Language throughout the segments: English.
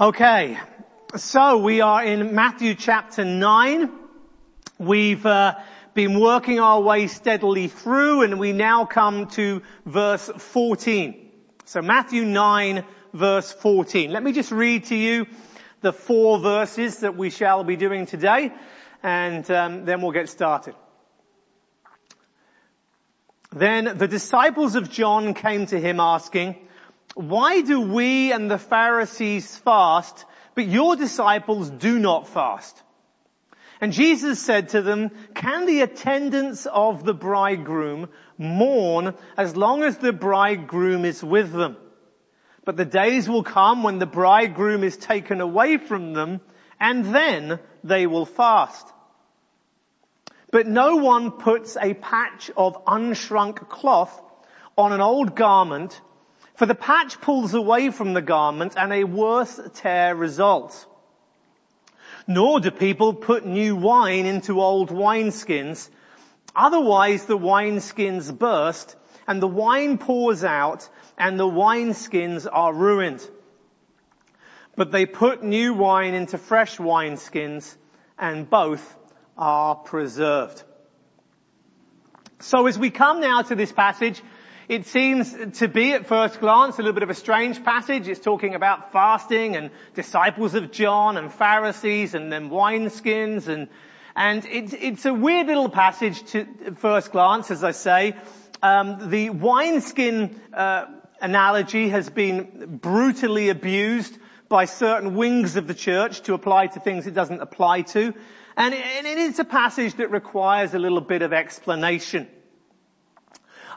Okay, so we are in Matthew chapter 9. We've uh, been working our way steadily through and we now come to verse 14. So Matthew 9 verse 14. Let me just read to you the four verses that we shall be doing today and um, then we'll get started. Then the disciples of John came to him asking, why do we and the Pharisees fast, but your disciples do not fast? And Jesus said to them, can the attendants of the bridegroom mourn as long as the bridegroom is with them? But the days will come when the bridegroom is taken away from them and then they will fast. But no one puts a patch of unshrunk cloth on an old garment for the patch pulls away from the garment and a worse tear results. Nor do people put new wine into old wineskins. Otherwise the wineskins burst and the wine pours out and the wineskins are ruined. But they put new wine into fresh wineskins and both are preserved. So as we come now to this passage, it seems to be at first glance a little bit of a strange passage. It's talking about fasting and disciples of John and Pharisees and then wineskins and, and it's, it's a weird little passage to first glance, as I say. Um, the wineskin uh, analogy has been brutally abused by certain wings of the church to apply to things it doesn't apply to. And it, and it is a passage that requires a little bit of explanation.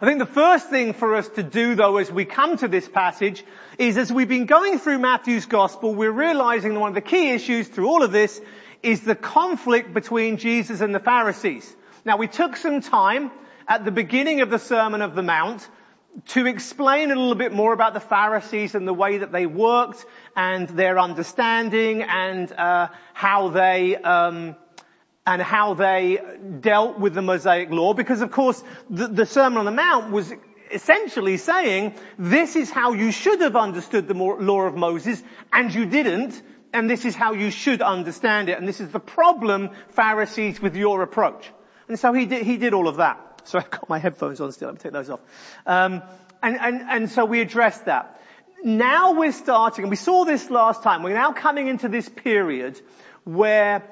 I think the first thing for us to do though as we come to this passage is as we've been going through Matthew's gospel, we're realizing that one of the key issues through all of this is the conflict between Jesus and the Pharisees. Now we took some time at the beginning of the Sermon of the Mount to explain a little bit more about the Pharisees and the way that they worked and their understanding and uh, how they um, and how they dealt with the Mosaic law because of course the, the, Sermon on the Mount was essentially saying this is how you should have understood the law of Moses and you didn't and this is how you should understand it and this is the problem Pharisees with your approach. And so he did, he did all of that. So I've got my headphones on still, let me take those off. Um, and, and, and so we addressed that. Now we're starting, and we saw this last time, we're now coming into this period where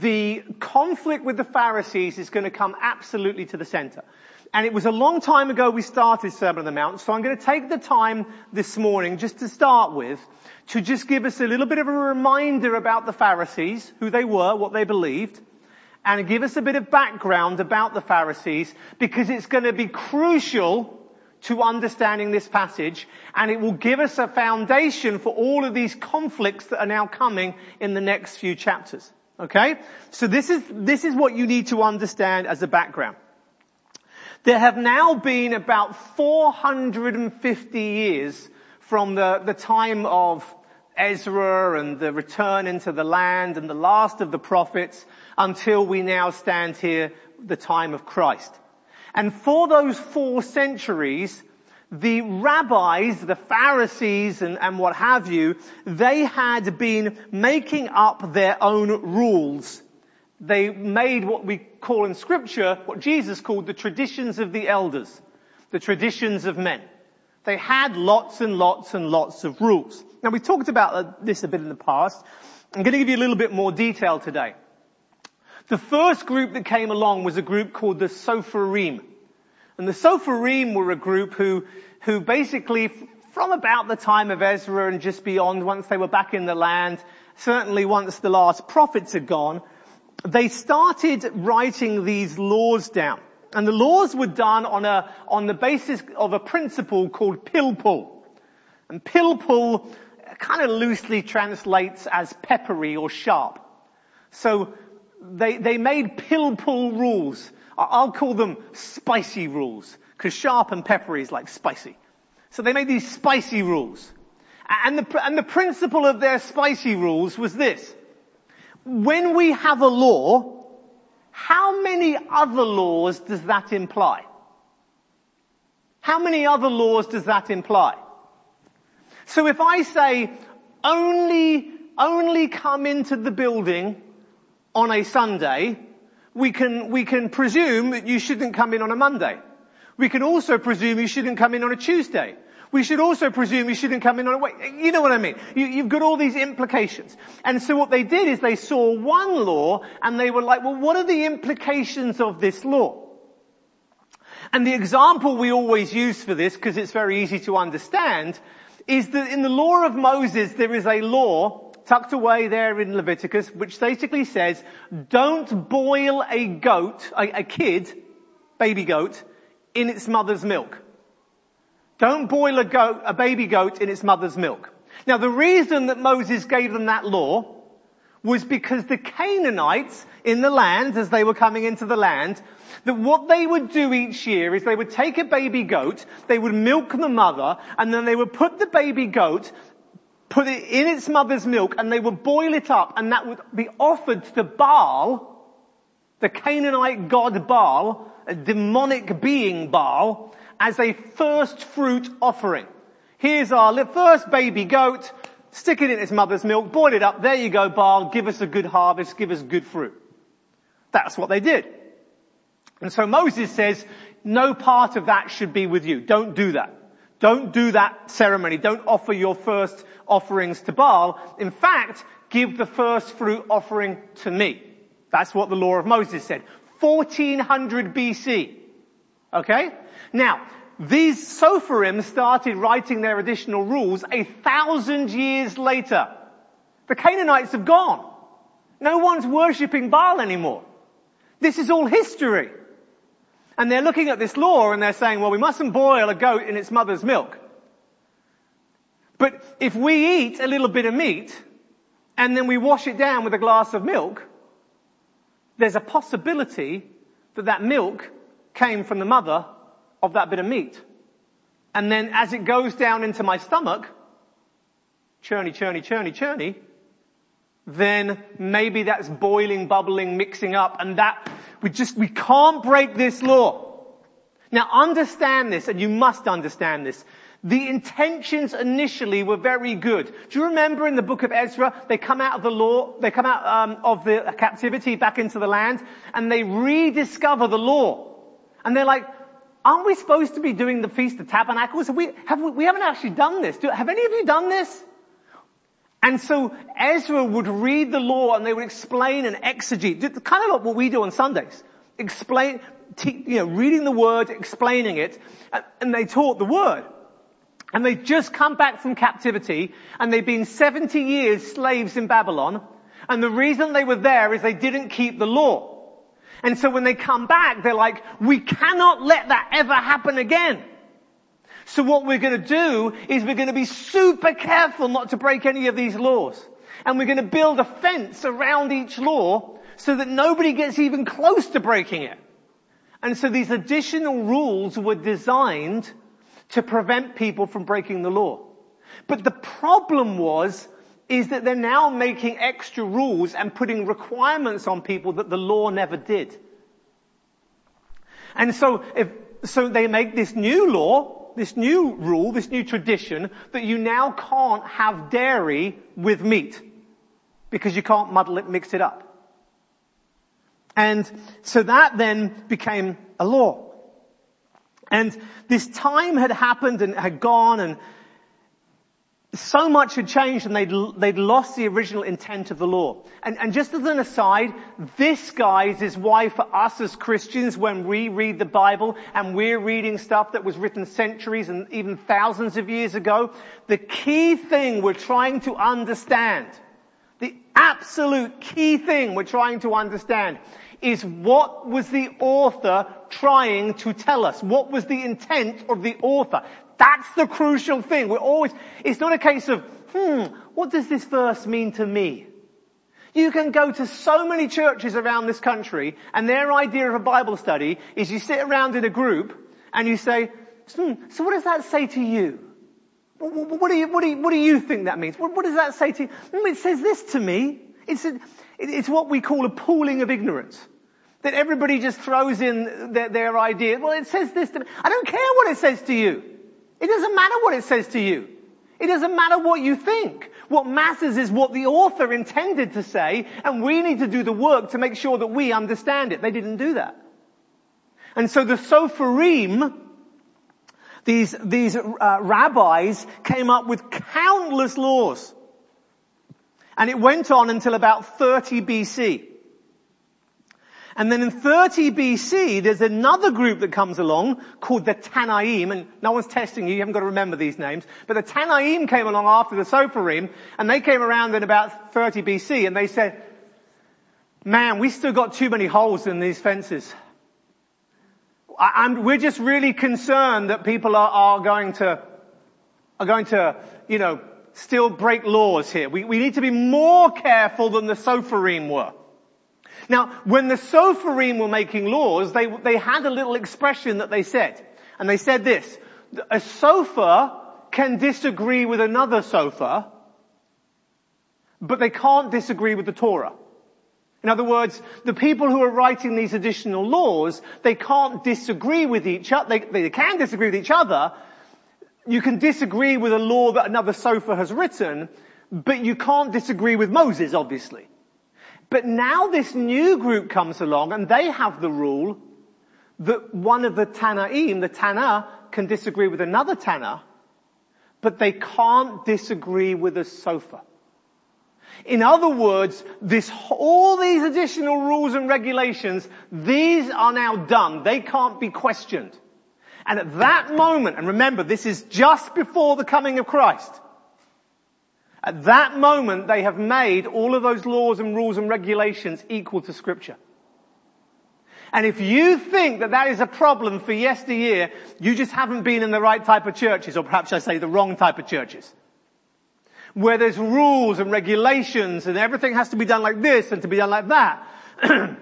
the conflict with the Pharisees is going to come absolutely to the center. And it was a long time ago we started Sermon on the Mount, so I'm going to take the time this morning just to start with to just give us a little bit of a reminder about the Pharisees, who they were, what they believed, and give us a bit of background about the Pharisees because it's going to be crucial to understanding this passage and it will give us a foundation for all of these conflicts that are now coming in the next few chapters. Okay? So this is, this is what you need to understand as a background. There have now been about 450 years from the, the time of Ezra and the return into the land and the last of the prophets until we now stand here, the time of Christ. And for those four centuries, the rabbis, the Pharisees and, and, what have you, they had been making up their own rules. They made what we call in scripture, what Jesus called the traditions of the elders, the traditions of men. They had lots and lots and lots of rules. Now we talked about uh, this a bit in the past. I'm going to give you a little bit more detail today. The first group that came along was a group called the Sopherim. And the Sopherim were a group who, who basically, from about the time of Ezra and just beyond, once they were back in the land, certainly once the last prophets had gone, they started writing these laws down. And the laws were done on a, on the basis of a principle called pilpul. And pilpul kind of loosely translates as peppery or sharp. So they, they made pilpul rules I'll call them spicy rules, because sharp and peppery is like spicy. So they made these spicy rules. And the, and the principle of their spicy rules was this. When we have a law, how many other laws does that imply? How many other laws does that imply? So if I say, only, only come into the building on a Sunday, we can, we can presume that you shouldn't come in on a Monday. We can also presume you shouldn't come in on a Tuesday. We should also presume you shouldn't come in on a way. You know what I mean? You, have got all these implications. And so what they did is they saw one law and they were like, well, what are the implications of this law? And the example we always use for this, because it's very easy to understand, is that in the law of Moses there is a law tucked away there in Leviticus which basically says, don't boil a goat, a, a kid, baby goat, in its mother's milk. Don't boil a goat, a baby goat in its mother's milk. Now the reason that Moses gave them that law was because the Canaanites in the land, as they were coming into the land, that what they would do each year is they would take a baby goat, they would milk the mother, and then they would put the baby goat, put it in its mother's milk, and they would boil it up, and that would be offered to Baal, the Canaanite god Baal, a demonic being Baal, as a first fruit offering. Here's our first baby goat, stick it in its mother's milk, boil it up, there you go Baal, give us a good harvest, give us good fruit. That's what they did. And so Moses says, no part of that should be with you. Don't do that. Don't do that ceremony. Don't offer your first offerings to Baal. In fact, give the first fruit offering to me. That's what the law of Moses said. 1400 BC. Okay? Now, these Sopherim started writing their additional rules a thousand years later. The Canaanites have gone. No one's worshipping Baal anymore. This is all history. And they're looking at this law and they're saying, well, we mustn't boil a goat in its mother's milk. But if we eat a little bit of meat and then we wash it down with a glass of milk, there's a possibility that that milk came from the mother of that bit of meat. And then as it goes down into my stomach, churny, churny, churny, churny, then maybe that's boiling, bubbling, mixing up, and that, we just, we can't break this law. Now understand this, and you must understand this. The intentions initially were very good. Do you remember in the book of Ezra, they come out of the law, they come out um, of the captivity back into the land, and they rediscover the law. And they're like, aren't we supposed to be doing the Feast of Tabernacles? Have we, have we, we haven't actually done this. Do, have any of you done this? And so Ezra would read the law and they would explain and exegete, kind of like what we do on Sundays. Explain, you know, reading the word, explaining it, and they taught the word. And they'd just come back from captivity and they'd been 70 years slaves in Babylon. And the reason they were there is they didn't keep the law. And so when they come back, they're like, we cannot let that ever happen again. So what we're going to do is we're going to be super careful not to break any of these laws. And we're going to build a fence around each law so that nobody gets even close to breaking it. And so these additional rules were designed to prevent people from breaking the law. But the problem was, is that they're now making extra rules and putting requirements on people that the law never did. And so if, so they make this new law, this new rule, this new tradition that you now can't have dairy with meat because you can't muddle it, mix it up. And so that then became a law. And this time had happened and had gone and so much had changed and they'd, they'd lost the original intent of the law. And, and just as an aside, this guys is why for us as Christians when we read the Bible and we're reading stuff that was written centuries and even thousands of years ago, the key thing we're trying to understand, the absolute key thing we're trying to understand is what was the author trying to tell us? What was the intent of the author? That's the crucial thing. We're always, it's not a case of, hmm, what does this verse mean to me? You can go to so many churches around this country and their idea of a Bible study is you sit around in a group and you say, hmm, so what does that say to you? What do you, what do you, what do you think that means? What, what does that say to you? Hmm, it says this to me. It's, a, it's what we call a pooling of ignorance that everybody just throws in their, their idea. Well, it says this to me. I don't care what it says to you. It doesn't matter what it says to you. It doesn't matter what you think. What matters is what the author intended to say, and we need to do the work to make sure that we understand it. They didn't do that. And so the Sopherim, these, these uh, rabbis came up with countless laws. And it went on until about 30 BC. And then in 30 BC, there's another group that comes along called the Tanaim, and no one's testing you, you haven't got to remember these names, but the Tanaim came along after the Sopherim, and they came around in about 30 BC, and they said, man, we still got too many holes in these fences. I, we're just really concerned that people are, are going to, are going to, you know, still break laws here. We, we need to be more careful than the Sopherim were. Now, when the Sopherim were making laws, they, they had a little expression that they said. And they said this, a sofer can disagree with another sofer, but they can't disagree with the Torah. In other words, the people who are writing these additional laws, they can't disagree with each other. They, they can disagree with each other. You can disagree with a law that another sofer has written, but you can't disagree with Moses, obviously. But now this new group comes along and they have the rule that one of the Tanaim, the Tana, can disagree with another Tana, but they can't disagree with a sofer. In other words, this, all these additional rules and regulations, these are now done. They can't be questioned. And at that moment, and remember, this is just before the coming of Christ, at that moment, they have made all of those laws and rules and regulations equal to scripture. And if you think that that is a problem for yesteryear, you just haven't been in the right type of churches, or perhaps I say the wrong type of churches. Where there's rules and regulations and everything has to be done like this and to be done like that.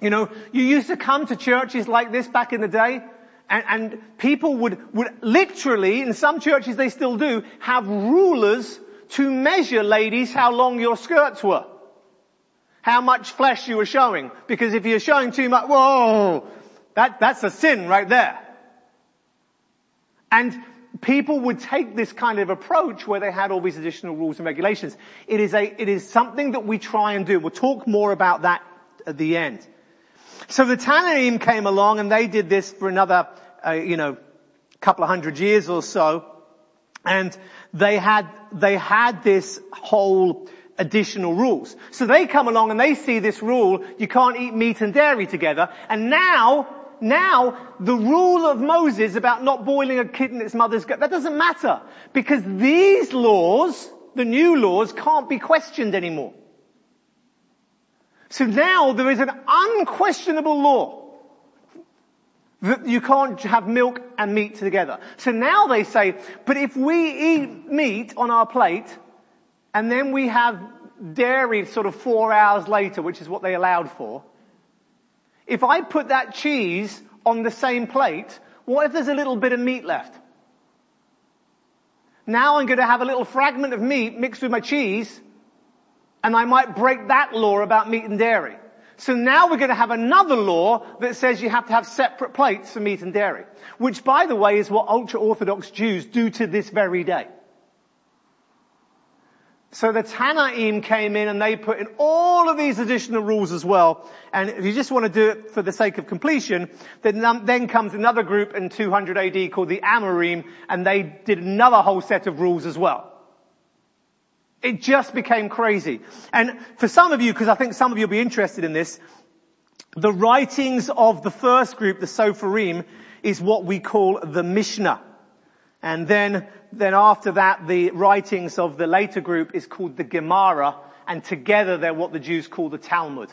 you know, you used to come to churches like this back in the day, and, and people would, would literally, in some churches they still do, have rulers to measure, ladies, how long your skirts were. How much flesh you were showing. Because if you're showing too much, whoa, that, that's a sin right there. And people would take this kind of approach where they had all these additional rules and regulations. It is a, it is something that we try and do. We'll talk more about that at the end. So the Tanaim came along and they did this for another, uh, you know, couple of hundred years or so. And they had, they had this whole additional rules. So they come along and they see this rule, you can't eat meat and dairy together, and now, now, the rule of Moses about not boiling a kid in its mother's gut, that doesn't matter. Because these laws, the new laws, can't be questioned anymore. So now there is an unquestionable law you can't have milk and meat together. So now they say, but if we eat meat on our plate and then we have dairy sort of four hours later, which is what they allowed for, if I put that cheese on the same plate, what if there's a little bit of meat left? Now I'm going to have a little fragment of meat mixed with my cheese and I might break that law about meat and dairy. So now we're going to have another law that says you have to have separate plates for meat and dairy. Which by the way is what ultra-Orthodox Jews do to this very day. So the Tanaim came in and they put in all of these additional rules as well. And if you just want to do it for the sake of completion, then, um, then comes another group in 200 AD called the Amorim and they did another whole set of rules as well. It just became crazy. And for some of you, because I think some of you will be interested in this, the writings of the first group, the Sopherim, is what we call the Mishnah. And then, then after that, the writings of the later group is called the Gemara, and together they're what the Jews call the Talmud.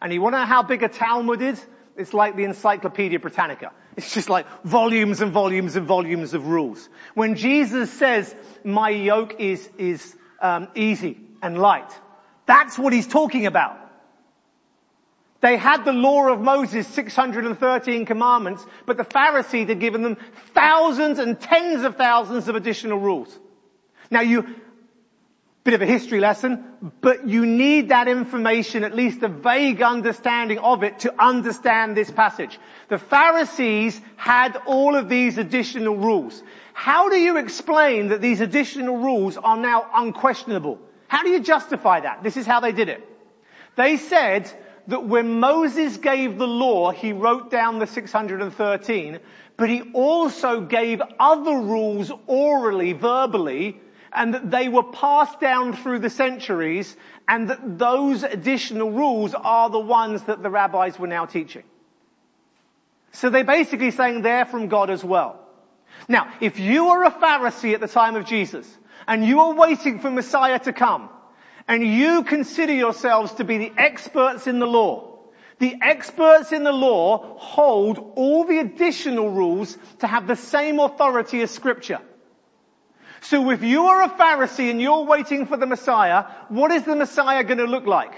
And you want to know how big a Talmud is? It's like the Encyclopedia Britannica. It's just like volumes and volumes and volumes of rules. When Jesus says, my yoke is, is um, easy and light. That's what he's talking about. They had the law of Moses, 613 commandments, but the Pharisees had given them thousands and tens of thousands of additional rules. Now you, Bit of a history lesson, but you need that information, at least a vague understanding of it to understand this passage. The Pharisees had all of these additional rules. How do you explain that these additional rules are now unquestionable? How do you justify that? This is how they did it. They said that when Moses gave the law, he wrote down the 613, but he also gave other rules orally, verbally, and that they were passed down through the centuries and that those additional rules are the ones that the rabbis were now teaching. So they're basically saying they're from God as well. Now, if you are a Pharisee at the time of Jesus and you are waiting for Messiah to come and you consider yourselves to be the experts in the law, the experts in the law hold all the additional rules to have the same authority as scripture. So if you are a Pharisee and you're waiting for the Messiah, what is the Messiah going to look like?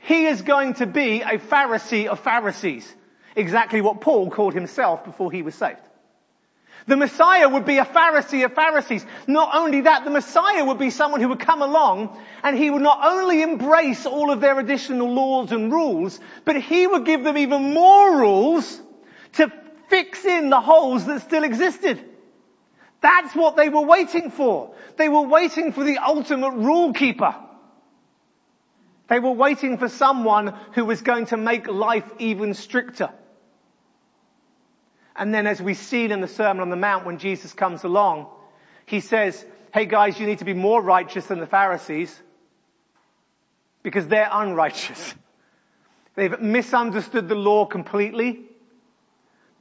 He is going to be a Pharisee of Pharisees. Exactly what Paul called himself before he was saved. The Messiah would be a Pharisee of Pharisees. Not only that, the Messiah would be someone who would come along and he would not only embrace all of their additional laws and rules, but he would give them even more rules to fix in the holes that still existed. That's what they were waiting for. They were waiting for the ultimate rule keeper. They were waiting for someone who was going to make life even stricter. And then as we've seen in the Sermon on the Mount when Jesus comes along, he says, hey guys, you need to be more righteous than the Pharisees because they're unrighteous. They've misunderstood the law completely.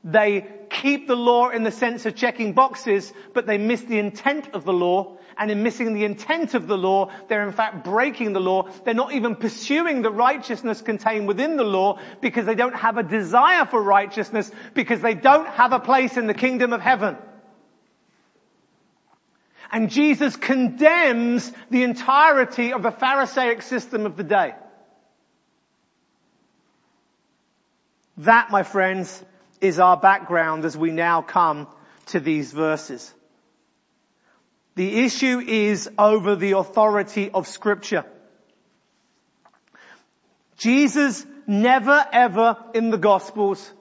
They keep the law in the sense of checking boxes, but they miss the intent of the law. And in missing the intent of the law, they're in fact breaking the law. They're not even pursuing the righteousness contained within the law because they don't have a desire for righteousness because they don't have a place in the kingdom of heaven. And Jesus condemns the entirety of the Pharisaic system of the day. That, my friends, is our background as we now come to these verses. The issue is over the authority of scripture. Jesus never ever in the gospels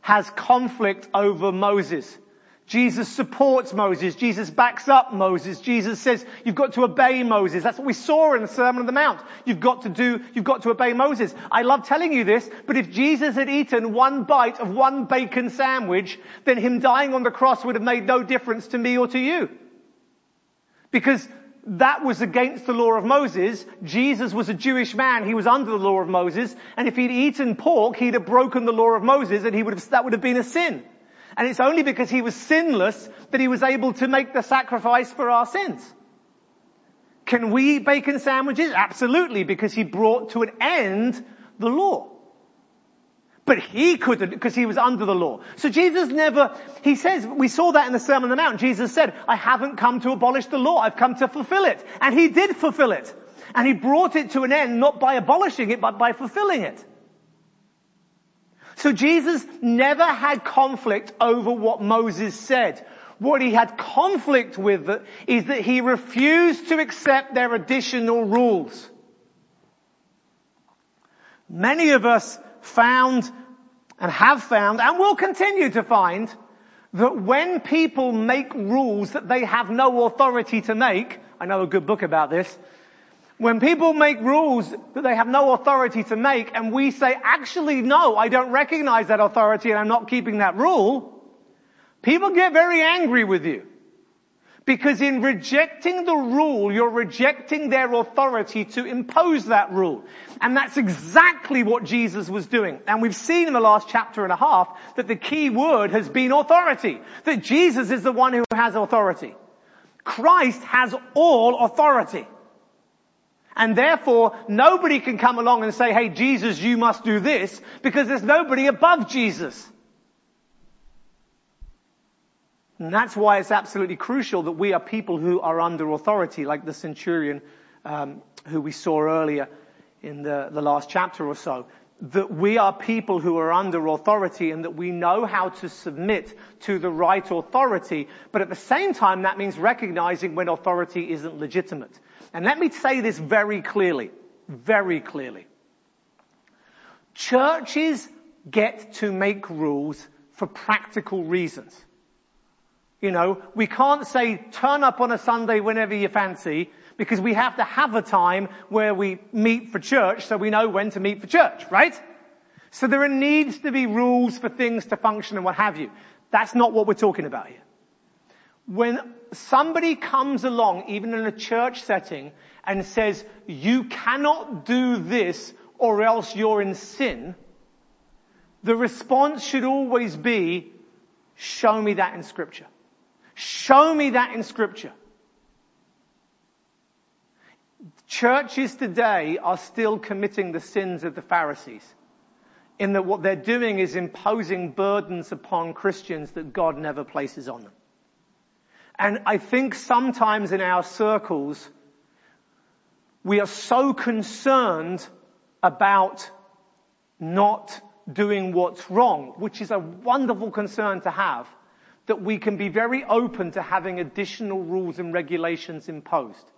has conflict over Moses. Jesus supports Moses. Jesus backs up Moses. Jesus says, you've got to obey Moses. That's what we saw in the Sermon on the Mount. You've got to do, you've got to obey Moses. I love telling you this, but if Jesus had eaten one bite of one bacon sandwich, then him dying on the cross would have made no difference to me or to you. Because that was against the law of Moses. Jesus was a Jewish man. He was under the law of Moses. And if he'd eaten pork, he'd have broken the law of Moses and he would have, that would have been a sin. And it's only because he was sinless that he was able to make the sacrifice for our sins. Can we eat bacon sandwiches? Absolutely, because he brought to an end the law. But he couldn't because he was under the law. So Jesus never, he says, we saw that in the Sermon on the Mount. Jesus said, I haven't come to abolish the law, I've come to fulfill it. And he did fulfill it. And he brought it to an end not by abolishing it, but by fulfilling it. So Jesus never had conflict over what Moses said. What he had conflict with is that he refused to accept their additional rules. Many of us found and have found and will continue to find that when people make rules that they have no authority to make, I know a good book about this, when people make rules that they have no authority to make and we say, actually no, I don't recognize that authority and I'm not keeping that rule, people get very angry with you. Because in rejecting the rule, you're rejecting their authority to impose that rule. And that's exactly what Jesus was doing. And we've seen in the last chapter and a half that the key word has been authority. That Jesus is the one who has authority. Christ has all authority. And therefore, nobody can come along and say, hey, Jesus, you must do this, because there's nobody above Jesus. And that's why it's absolutely crucial that we are people who are under authority, like the centurion um, who we saw earlier in the, the last chapter or so. That we are people who are under authority and that we know how to submit to the right authority, but at the same time that means recognizing when authority isn't legitimate. And let me say this very clearly, very clearly. Churches get to make rules for practical reasons. You know, we can't say turn up on a Sunday whenever you fancy because we have to have a time where we meet for church so we know when to meet for church, right? So there needs to be rules for things to function and what have you. That's not what we're talking about here. When somebody comes along, even in a church setting, and says, you cannot do this or else you're in sin, the response should always be, show me that in scripture. Show me that in scripture. Churches today are still committing the sins of the Pharisees in that what they're doing is imposing burdens upon Christians that God never places on them. And I think sometimes in our circles, we are so concerned about not doing what's wrong, which is a wonderful concern to have, that we can be very open to having additional rules and regulations imposed.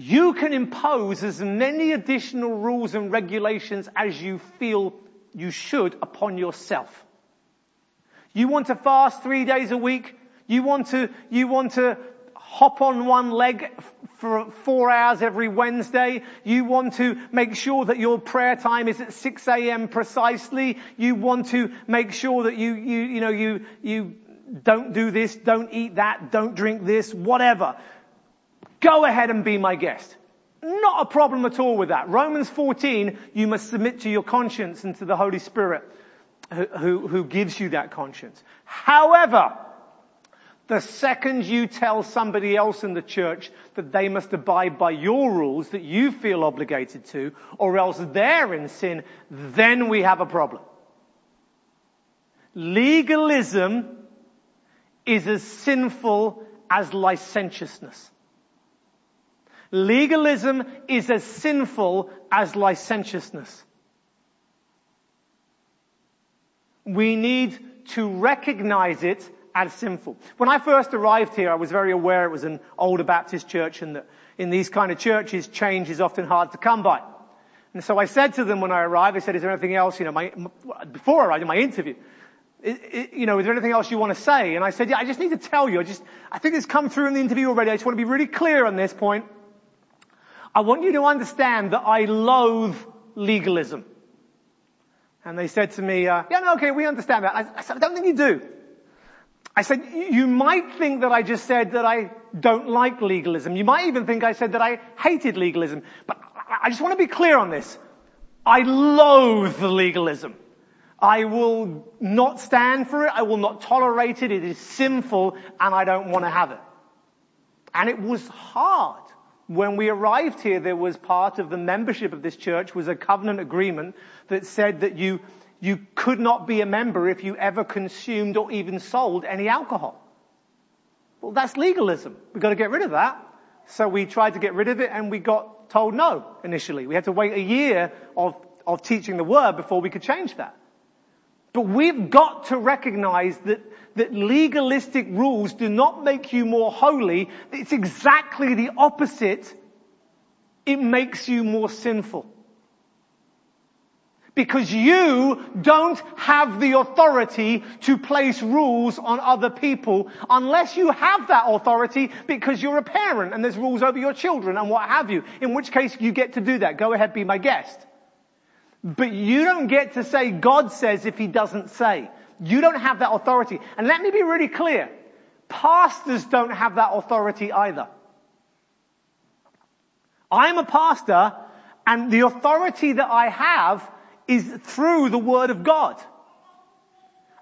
You can impose as many additional rules and regulations as you feel you should upon yourself. You want to fast three days a week? You want to, you want to hop on one leg for four hours every Wednesday. You want to make sure that your prayer time is at 6 a.m. precisely. You want to make sure that you, you, you know, you, you don't do this, don't eat that, don't drink this, whatever. Go ahead and be my guest. Not a problem at all with that. Romans 14, you must submit to your conscience and to the Holy Spirit who, who, who gives you that conscience. However, the second you tell somebody else in the church that they must abide by your rules that you feel obligated to, or else they're in sin, then we have a problem. Legalism is as sinful as licentiousness. Legalism is as sinful as licentiousness. We need to recognize it as sinful. When I first arrived here, I was very aware it was an older Baptist church and that in these kind of churches, change is often hard to come by. And so I said to them when I arrived, I said, is there anything else, you know, my, before I arrived in my interview, you know, is there anything else you want to say? And I said, yeah, I just need to tell you, I just, I think it's come through in the interview already. I just want to be really clear on this point. I want you to understand that I loathe legalism. And they said to me, uh, yeah, no, okay, we understand that. I, I said, I don't think you do. I said, you might think that I just said that I don't like legalism. You might even think I said that I hated legalism. But I just want to be clear on this. I loathe legalism. I will not stand for it. I will not tolerate it. It is sinful and I don't want to have it. And it was hard. When we arrived here, there was part of the membership of this church was a covenant agreement that said that you, you could not be a member if you ever consumed or even sold any alcohol. Well, that's legalism. We've got to get rid of that. So we tried to get rid of it and we got told no initially. We had to wait a year of, of teaching the word before we could change that. But we've got to recognize that, that legalistic rules do not make you more holy. It's exactly the opposite. It makes you more sinful. Because you don't have the authority to place rules on other people unless you have that authority because you're a parent and there's rules over your children and what have you. In which case you get to do that. Go ahead, be my guest. But you don't get to say God says if he doesn't say. You don't have that authority. And let me be really clear. Pastors don't have that authority either. I'm a pastor and the authority that I have is through the Word of God.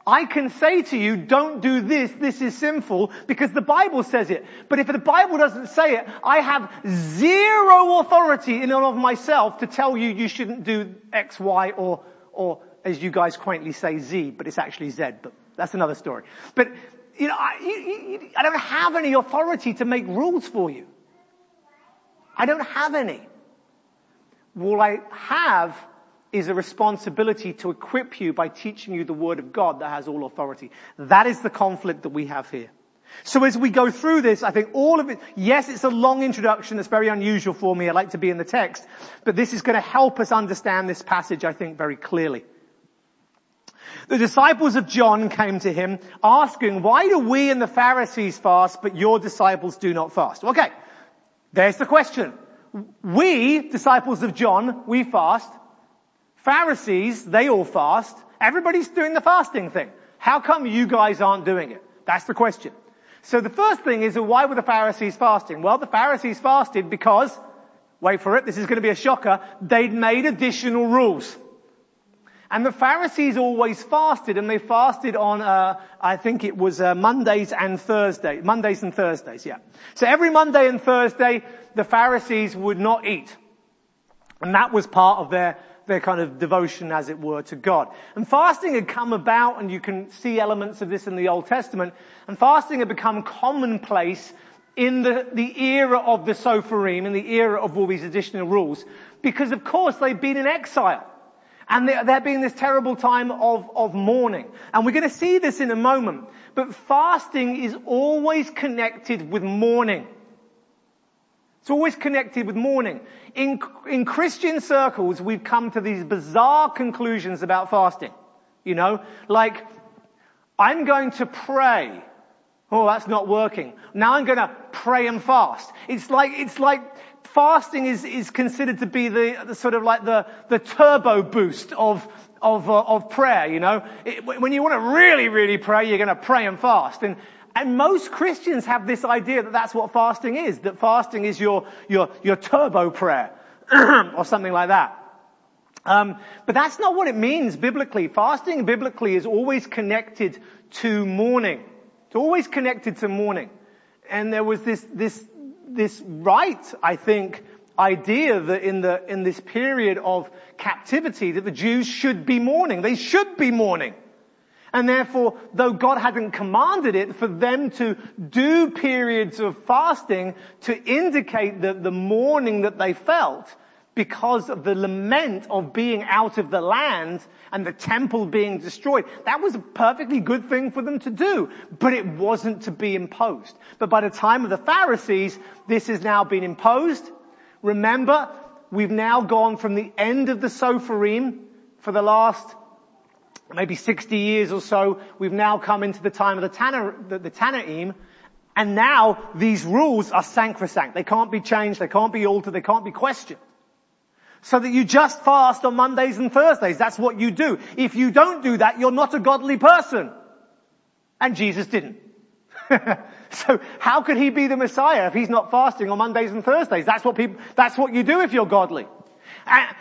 I can say to you, don't do this, this is sinful, because the Bible says it. But if the Bible doesn't say it, I have zero authority in and of myself to tell you you shouldn't do X, Y, or, or as you guys quaintly say, Z, but it's actually Z, but that's another story. But, you know, I, you, you, I don't have any authority to make rules for you. I don't have any. All I have is a responsibility to equip you by teaching you the word of God that has all authority. That is the conflict that we have here. So as we go through this, I think all of it, yes, it's a long introduction that's very unusual for me. I like to be in the text, but this is going to help us understand this passage, I think, very clearly. The disciples of John came to him asking, why do we and the Pharisees fast, but your disciples do not fast? Okay. There's the question. We, disciples of John, we fast. Pharisees, they all fast. Everybody's doing the fasting thing. How come you guys aren't doing it? That's the question. So the first thing is, why were the Pharisees fasting? Well, the Pharisees fasted because, wait for it, this is going to be a shocker, they'd made additional rules. And the Pharisees always fasted, and they fasted on, uh, I think it was uh, Mondays and Thursdays, Mondays and Thursdays, yeah. So every Monday and Thursday, the Pharisees would not eat. And that was part of their, their kind of devotion, as it were, to God. And fasting had come about, and you can see elements of this in the Old Testament, and fasting had become commonplace in the, the era of the Sopherim, in the era of all these additional rules, because of course they'd been in exile. And there, there being this terrible time of, of mourning. And we're going to see this in a moment. But fasting is always connected with mourning. It's always connected with mourning. In, in Christian circles, we've come to these bizarre conclusions about fasting. You know, like, I'm going to pray. Oh, that's not working. Now I'm going to pray and fast. It's like, it's like fasting is, is considered to be the, the sort of like the, the turbo boost of, of, uh, of prayer, you know. It, when you want to really, really pray, you're going to pray and fast. And, and most Christians have this idea that that's what fasting is, that fasting is your, your, your turbo prayer, or something like that. Um, but that's not what it means biblically. Fasting biblically is always connected to mourning. It's always connected to mourning. And there was this, this this right, I think, idea that in the, in this period of captivity that the Jews should be mourning. They should be mourning. And therefore, though God hadn't commanded it, for them to do periods of fasting to indicate that the mourning that they felt because of the lament of being out of the land and the temple being destroyed. That was a perfectly good thing for them to do, but it wasn't to be imposed. But by the time of the Pharisees, this has now been imposed. Remember, we've now gone from the end of the Sopherim for the last maybe 60 years or so. We've now come into the time of the, Tanna, the, the Tanaim, and now these rules are sacrosanct. They can't be changed, they can't be altered, they can't be questioned. So that you just fast on Mondays and Thursdays. That's what you do. If you don't do that, you're not a godly person. And Jesus didn't. so how could he be the Messiah if he's not fasting on Mondays and Thursdays? That's what people, that's what you do if you're godly. And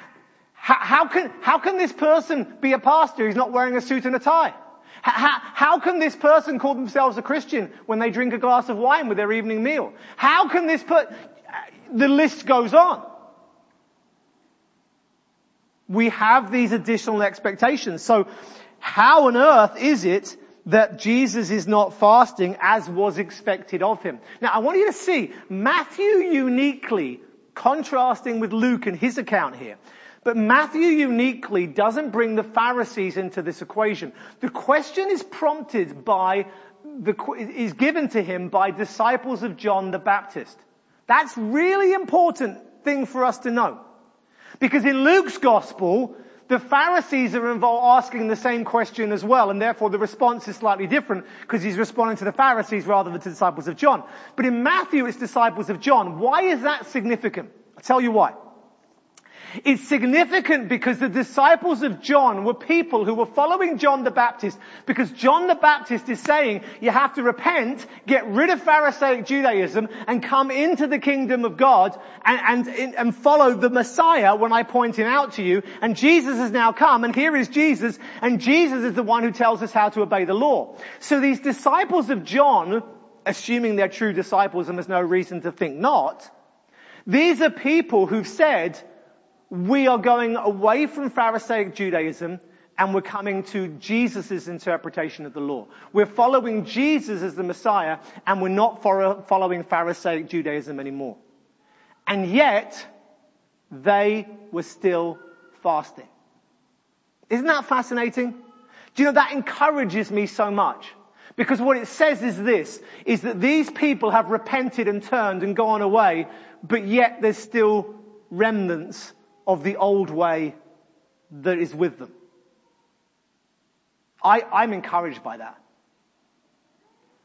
how, how can, how can this person be a pastor who's not wearing a suit and a tie? How, how, can this person call themselves a Christian when they drink a glass of wine with their evening meal? How can this put, the list goes on we have these additional expectations. So how on earth is it that Jesus is not fasting as was expected of him? Now I want you to see Matthew uniquely contrasting with Luke and his account here. But Matthew uniquely doesn't bring the Pharisees into this equation. The question is prompted by the, is given to him by disciples of John the Baptist. That's really important thing for us to know. Because in Luke's gospel, the Pharisees are involved asking the same question as well, and therefore the response is slightly different because he's responding to the Pharisees rather than to the disciples of John. But in Matthew, it's disciples of John. Why is that significant? I'll tell you why. It's significant because the disciples of John were people who were following John the Baptist because John the Baptist is saying you have to repent, get rid of Pharisaic Judaism and come into the kingdom of God and, and, and follow the Messiah when I point him out to you. And Jesus has now come and here is Jesus and Jesus is the one who tells us how to obey the law. So these disciples of John, assuming they're true disciples and there's no reason to think not, these are people who've said, we are going away from Pharisaic Judaism and we're coming to Jesus' interpretation of the law. We're following Jesus as the Messiah and we're not following Pharisaic Judaism anymore. And yet, they were still fasting. Isn't that fascinating? Do you know that encourages me so much? Because what it says is this, is that these people have repented and turned and gone away, but yet there's still remnants of the old way that is with them. I, I'm encouraged by that.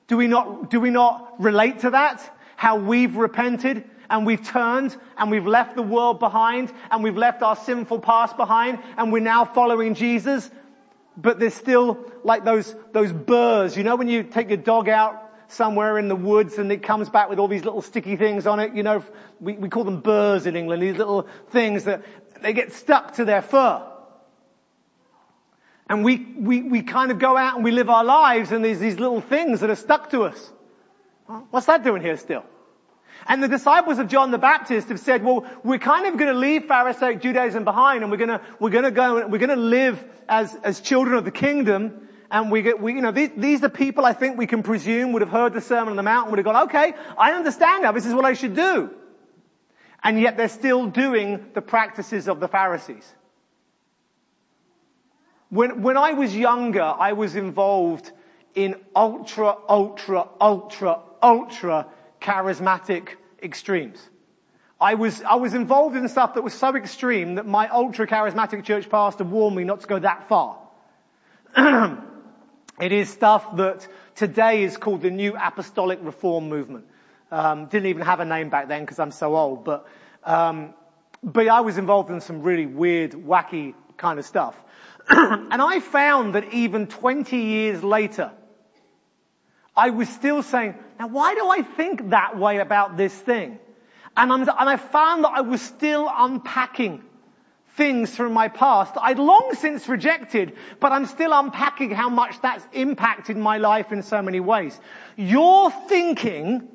Do we not, do we not relate to that? How we've repented and we've turned and we've left the world behind and we've left our sinful past behind and we're now following Jesus. But there's still like those, those burrs, you know when you take your dog out somewhere in the woods and it comes back with all these little sticky things on it, you know, we, we call them burrs in England, these little things that they get stuck to their fur. And we, we, we kind of go out and we live our lives and there's these little things that are stuck to us. What's that doing here still? And the disciples of John the Baptist have said, well, we're kind of going to leave Pharisaic Judaism behind and we're going to, we're going to go, we're going to live as, as children of the kingdom. And we get, we, you know, these, these are people I think we can presume would have heard the Sermon on the Mount and would have gone, okay, I understand now, this is what I should do. And yet they're still doing the practices of the Pharisees. When, when I was younger, I was involved in ultra, ultra, ultra, ultra charismatic extremes. I was, I was involved in stuff that was so extreme that my ultra charismatic church pastor warned me not to go that far. it is stuff that today is called the New Apostolic Reform Movement. Um, didn't even have a name back then because I'm so old, but um, but I was involved in some really weird, wacky kind of stuff. and I found that even 20 years later, I was still saying, now why do I think that way about this thing? And, and i found that I was still unpacking things from my past I'd long since rejected, but I'm still unpacking how much that's impacted my life in so many ways. Your thinking,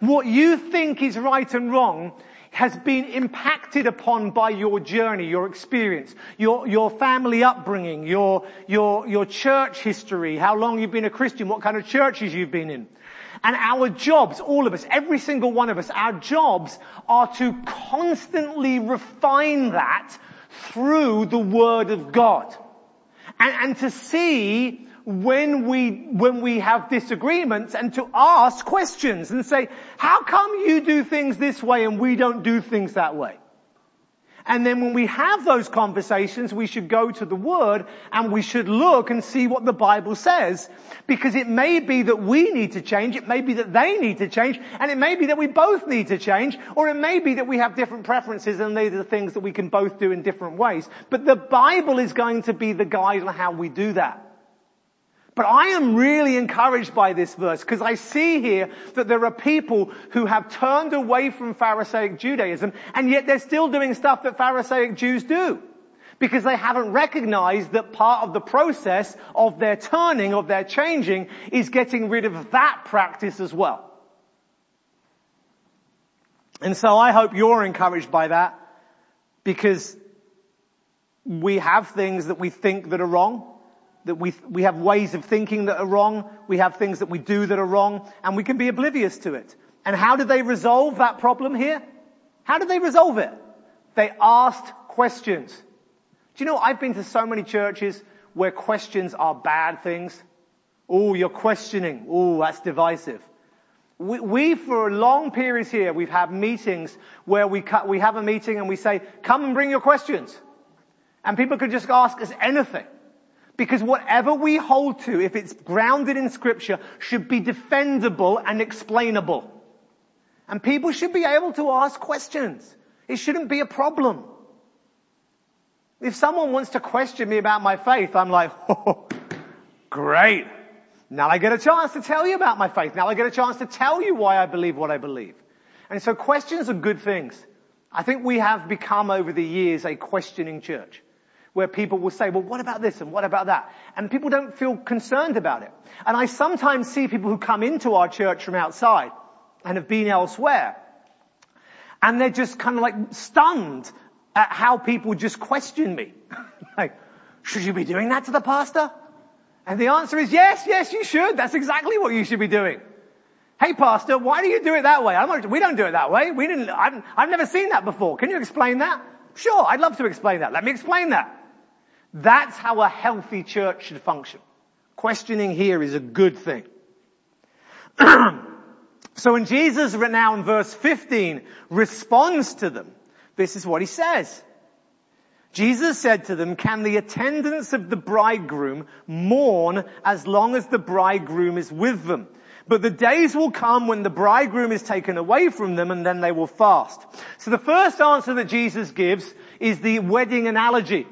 what you think is right and wrong, has been impacted upon by your journey, your experience, your, your family upbringing, your, your, your church history, how long you've been a Christian, what kind of churches you've been in. And our jobs, all of us, every single one of us, our jobs are to constantly refine that through the Word of God. And, and to see when we, when we have disagreements and to ask questions and say, how come you do things this way and we don't do things that way? And then when we have those conversations, we should go to the Word and we should look and see what the Bible says. Because it may be that we need to change, it may be that they need to change, and it may be that we both need to change, or it may be that we have different preferences and these are the things that we can both do in different ways. But the Bible is going to be the guide on how we do that. But I am really encouraged by this verse because I see here that there are people who have turned away from Pharisaic Judaism and yet they're still doing stuff that Pharisaic Jews do. Because they haven't recognized that part of the process of their turning, of their changing, is getting rid of that practice as well. And so I hope you're encouraged by that because we have things that we think that are wrong that we, we have ways of thinking that are wrong, we have things that we do that are wrong, and we can be oblivious to it. And how did they resolve that problem here? How did they resolve it? They asked questions. Do you know, I've been to so many churches where questions are bad things. Oh, you're questioning. Oh, that's divisive. We, we, for long periods here, we've had meetings where we, cut, we have a meeting and we say, come and bring your questions. And people could just ask us anything. Because whatever we hold to, if it's grounded in scripture, should be defendable and explainable. And people should be able to ask questions. It shouldn't be a problem. If someone wants to question me about my faith, I'm like, oh, great. Now I get a chance to tell you about my faith. Now I get a chance to tell you why I believe what I believe. And so questions are good things. I think we have become over the years a questioning church where people will say, well, what about this and what about that? And people don't feel concerned about it. And I sometimes see people who come into our church from outside and have been elsewhere. And they're just kind of like stunned at how people just question me. like, should you be doing that to the pastor? And the answer is yes, yes, you should. That's exactly what you should be doing. Hey pastor, why do you do it that way? Not, we don't do it that way. We didn't, I've, I've never seen that before. Can you explain that? Sure, I'd love to explain that. Let me explain that. That's how a healthy church should function. Questioning here is a good thing. so when Jesus now in verse 15 responds to them, this is what he says. Jesus said to them, can the attendants of the bridegroom mourn as long as the bridegroom is with them? But the days will come when the bridegroom is taken away from them and then they will fast. So the first answer that Jesus gives is the wedding analogy.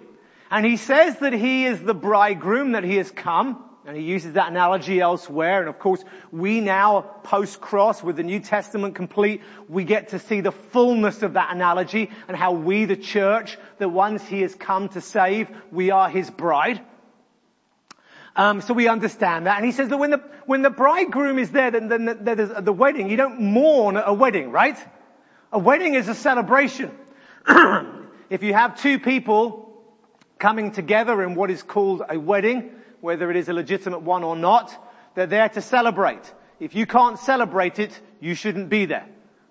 And he says that he is the bridegroom, that he has come. And he uses that analogy elsewhere. And of course, we now, post-cross, with the New Testament complete, we get to see the fullness of that analogy and how we, the church, the ones he has come to save, we are his bride. Um, so we understand that. And he says that when the, when the bridegroom is there, then, then there's the wedding. You don't mourn at a wedding, right? A wedding is a celebration. if you have two people coming together in what is called a wedding, whether it is a legitimate one or not. They're there to celebrate. If you can't celebrate it, you shouldn't be there.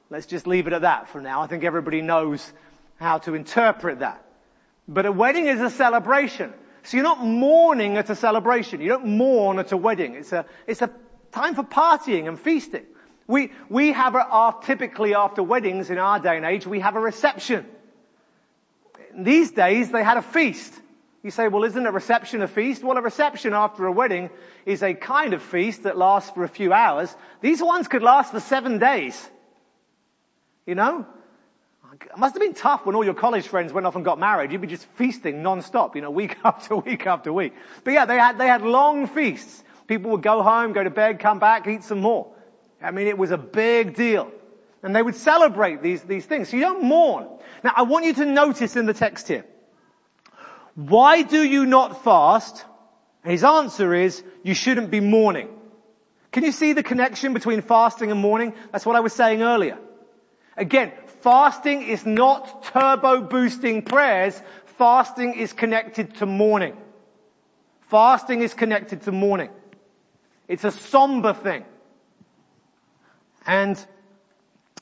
Let's just leave it at that for now. I think everybody knows how to interpret that. But a wedding is a celebration. So you're not mourning at a celebration. You don't mourn at a wedding. It's a, it's a time for partying and feasting. We, we have a, typically after weddings in our day and age, we have a reception. These days they had a feast. You say, well, isn't a reception a feast? Well, a reception after a wedding is a kind of feast that lasts for a few hours. These ones could last for seven days. You know? It must have been tough when all your college friends went off and got married. You'd be just feasting non-stop, you know, week after week after week. But yeah, they had, they had long feasts. People would go home, go to bed, come back, eat some more. I mean, it was a big deal. And they would celebrate these, these things. So you don't mourn. Now, I want you to notice in the text here. Why do you not fast? his answer is, you shouldn't be mourning. Can you see the connection between fasting and mourning? That's what I was saying earlier. Again, fasting is not turbo boosting prayers. Fasting is connected to mourning. Fasting is connected to mourning. It's a somber thing. And,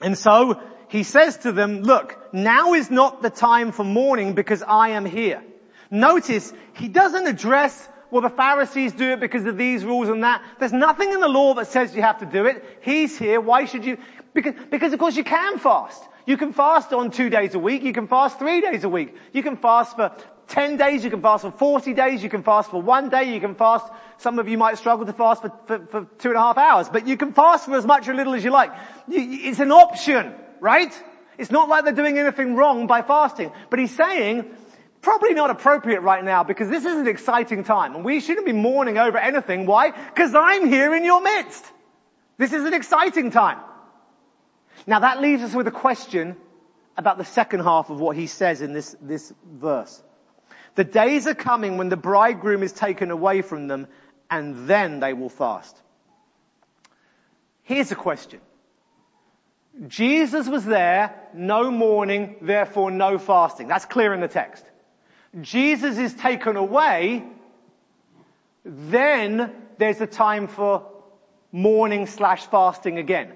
and so he says to them, look, now is not the time for mourning because I am here. Notice, he doesn't address, well the Pharisees do it because of these rules and that. There's nothing in the law that says you have to do it. He's here, why should you? Because, because of course you can fast. You can fast on two days a week, you can fast three days a week. You can fast for 10 days, you can fast for 40 days, you can fast for one day, you can fast, some of you might struggle to fast for, for, for two and a half hours, but you can fast for as much or little as you like. It's an option, right? It's not like they're doing anything wrong by fasting. But he's saying, Probably not appropriate right now because this is an exciting time and we shouldn't be mourning over anything. Why? Because I'm here in your midst. This is an exciting time. Now that leaves us with a question about the second half of what he says in this, this verse. The days are coming when the bridegroom is taken away from them and then they will fast. Here's a question. Jesus was there, no mourning, therefore no fasting. That's clear in the text. Jesus is taken away, then there's a time for mourning slash fasting again.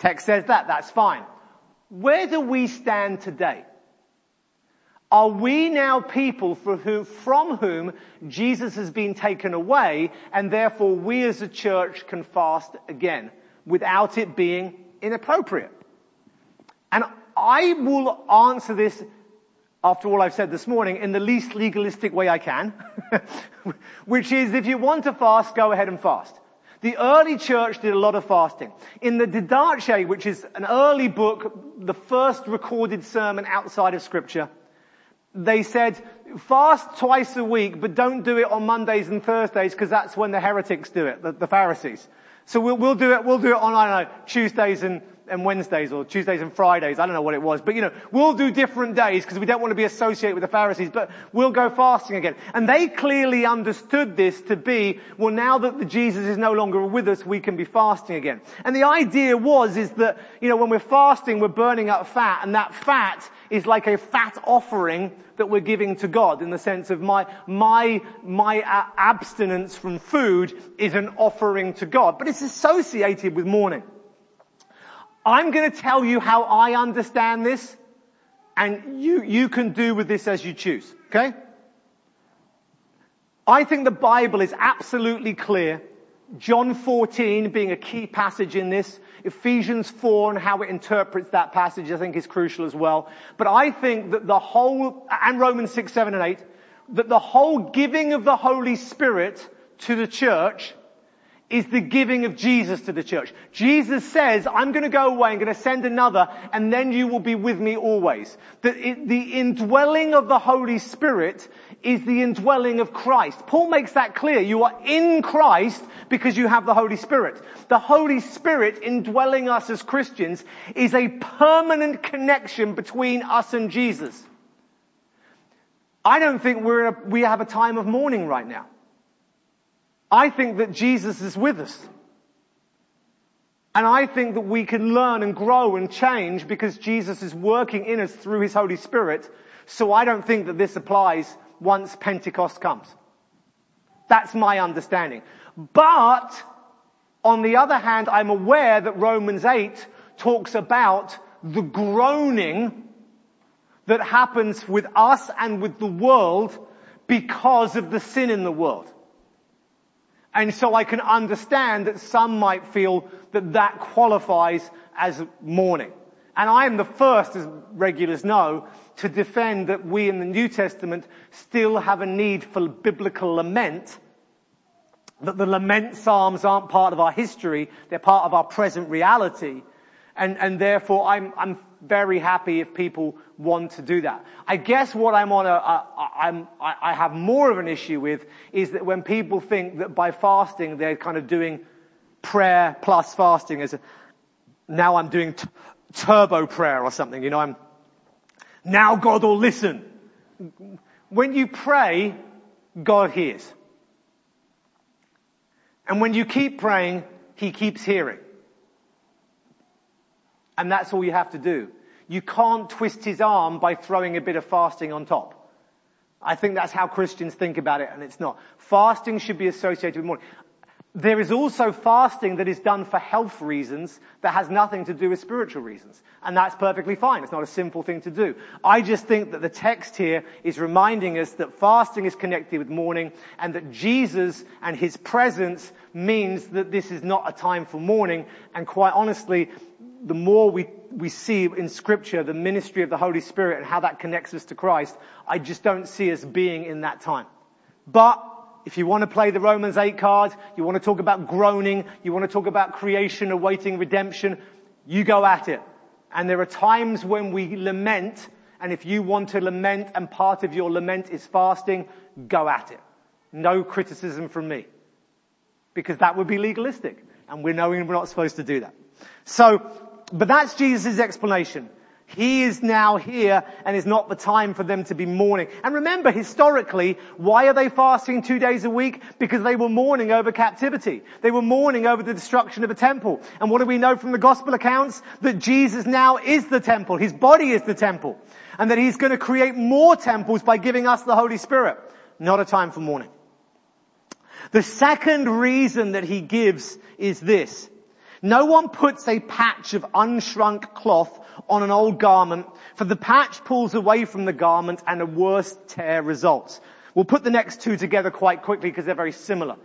Text says that, that's fine. Where do we stand today? Are we now people who, from whom Jesus has been taken away and therefore we as a church can fast again without it being inappropriate? And I will answer this after all I've said this morning, in the least legalistic way I can, which is if you want to fast, go ahead and fast. The early church did a lot of fasting. In the Didache, which is an early book, the first recorded sermon outside of scripture, they said, fast twice a week, but don't do it on Mondays and Thursdays because that's when the heretics do it, the, the Pharisees. So we'll, we'll, do it, we'll do it on, I don't know, Tuesdays and and Wednesdays or Tuesdays and Fridays. I don't know what it was. But you know, we'll do different days because we don't want to be associated with the Pharisees, but we'll go fasting again. And they clearly understood this to be, well now that the Jesus is no longer with us, we can be fasting again. And the idea was, is that, you know, when we're fasting, we're burning up fat and that fat is like a fat offering that we're giving to God in the sense of my, my, my abstinence from food is an offering to God. But it's associated with mourning. I'm going to tell you how I understand this, and you, you can do with this as you choose. Okay? I think the Bible is absolutely clear. John 14 being a key passage in this. Ephesians 4 and how it interprets that passage I think is crucial as well. But I think that the whole, and Romans 6, 7 and 8, that the whole giving of the Holy Spirit to the church is the giving of Jesus to the church. Jesus says, I'm going to go away, I'm going to send another, and then you will be with me always. The, the indwelling of the Holy Spirit is the indwelling of Christ. Paul makes that clear. You are in Christ because you have the Holy Spirit. The Holy Spirit indwelling us as Christians is a permanent connection between us and Jesus. I don't think we're a, we have a time of mourning right now. I think that Jesus is with us. And I think that we can learn and grow and change because Jesus is working in us through His Holy Spirit. So I don't think that this applies once Pentecost comes. That's my understanding. But, on the other hand, I'm aware that Romans 8 talks about the groaning that happens with us and with the world because of the sin in the world. And so I can understand that some might feel that that qualifies as mourning. And I am the first, as regulars know, to defend that we in the New Testament still have a need for biblical lament. That the lament psalms aren't part of our history, they're part of our present reality. And, and therefore I'm, I'm very happy if people want to do that. I guess what I'm on a, a I'm, I have more of an issue with is that when people think that by fasting they're kind of doing prayer plus fasting as a, now I'm doing t- turbo prayer or something, you know, I'm, now God will listen. When you pray, God hears. And when you keep praying, He keeps hearing. And that's all you have to do. You can't twist his arm by throwing a bit of fasting on top. I think that's how Christians think about it, and it's not. Fasting should be associated with mourning. There is also fasting that is done for health reasons that has nothing to do with spiritual reasons. And that's perfectly fine. It's not a simple thing to do. I just think that the text here is reminding us that fasting is connected with mourning and that Jesus and his presence means that this is not a time for mourning. And quite honestly, the more we, we see in scripture the ministry of the Holy Spirit and how that connects us to Christ, I just don't see us being in that time. But if you want to play the Romans 8 card, you want to talk about groaning, you want to talk about creation awaiting redemption, you go at it. And there are times when we lament, and if you want to lament and part of your lament is fasting, go at it. No criticism from me. Because that would be legalistic. And we're knowing we're not supposed to do that. So, but that's Jesus' explanation. He is now here and it's not the time for them to be mourning. And remember, historically, why are they fasting two days a week? Because they were mourning over captivity. They were mourning over the destruction of the temple. And what do we know from the gospel accounts? That Jesus now is the temple. His body is the temple. And that he's going to create more temples by giving us the Holy Spirit. Not a time for mourning. The second reason that he gives is this. No one puts a patch of unshrunk cloth on an old garment, for the patch pulls away from the garment and a worse tear results. We'll put the next two together quite quickly because they're very similar.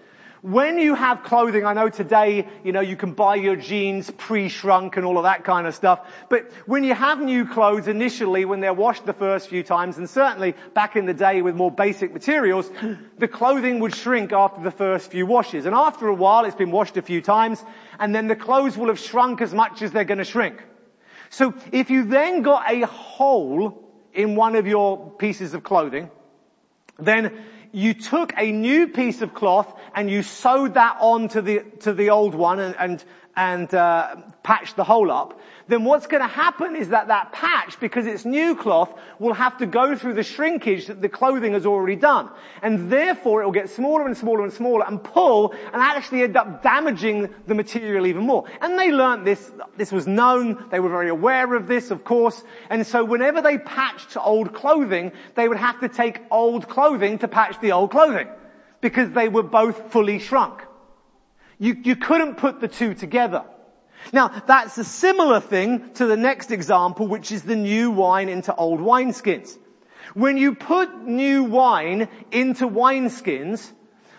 When you have clothing, I know today, you know, you can buy your jeans pre-shrunk and all of that kind of stuff, but when you have new clothes initially, when they're washed the first few times, and certainly back in the day with more basic materials, the clothing would shrink after the first few washes. And after a while, it's been washed a few times, and then the clothes will have shrunk as much as they're going to shrink. So if you then got a hole in one of your pieces of clothing, then you took a new piece of cloth and you sewed that on to the, to the old one and, and, and uh, patched the hole up, then what's going to happen is that that patch, because it's new cloth, will have to go through the shrinkage that the clothing has already done. And therefore it will get smaller and smaller and smaller and pull and actually end up damaging the material even more. And they learned this, this was known, they were very aware of this, of course, and so whenever they patched old clothing, they would have to take old clothing to patch the old clothing. Because they were both fully shrunk. You, you couldn't put the two together. Now, that's a similar thing to the next example, which is the new wine into old wineskins. When you put new wine into wineskins,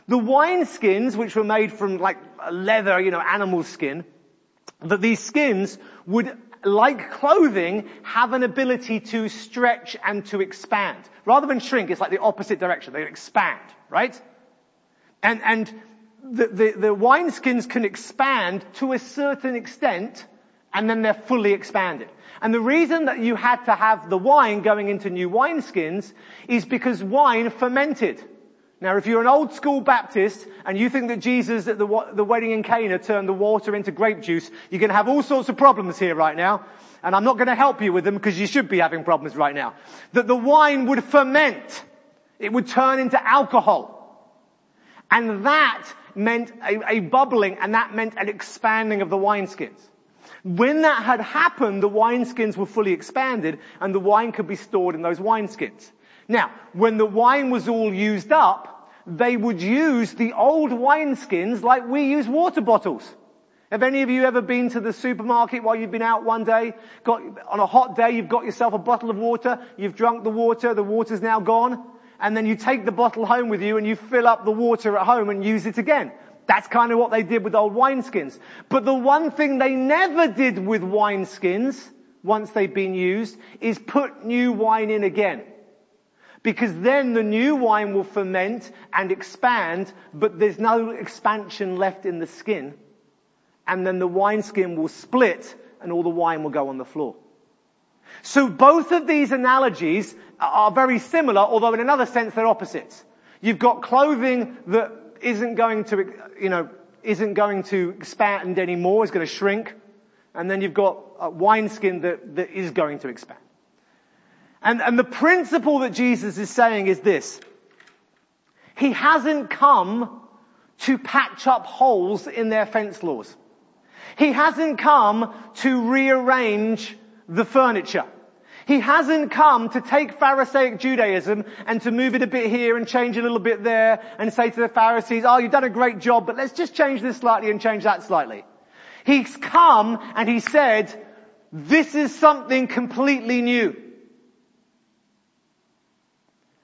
the wineskins, which were made from like leather, you know, animal skin, that these skins would, like clothing, have an ability to stretch and to expand. Rather than shrink, it's like the opposite direction. They expand, right? And, and the, the, the wineskins can expand to a certain extent and then they're fully expanded. And the reason that you had to have the wine going into new wineskins is because wine fermented. Now, if you're an old school Baptist and you think that Jesus at the, the wedding in Cana turned the water into grape juice, you're going to have all sorts of problems here right now. And I'm not going to help you with them because you should be having problems right now. That the wine would ferment. It would turn into alcohol. And that meant a, a bubbling and that meant an expanding of the wineskins. When that had happened, the wineskins were fully expanded and the wine could be stored in those wineskins. Now, when the wine was all used up, they would use the old wineskins like we use water bottles. Have any of you ever been to the supermarket while you've been out one day? Got, on a hot day, you've got yourself a bottle of water, you've drunk the water, the water's now gone, and then you take the bottle home with you and you fill up the water at home and use it again. That's kind of what they did with old wineskins. But the one thing they never did with wineskins, once they've been used, is put new wine in again. Because then the new wine will ferment and expand, but there's no expansion left in the skin. And then the wineskin will split and all the wine will go on the floor. So both of these analogies are very similar, although in another sense they're opposites. You've got clothing that isn't going to, you know, isn't going to expand anymore, is going to shrink. And then you've got a wineskin that, that is going to expand. And, and the principle that Jesus is saying is this. He hasn't come to patch up holes in their fence laws. He hasn't come to rearrange the furniture. He hasn't come to take Pharisaic Judaism and to move it a bit here and change a little bit there and say to the Pharisees, oh, you've done a great job, but let's just change this slightly and change that slightly. He's come and he said, this is something completely new.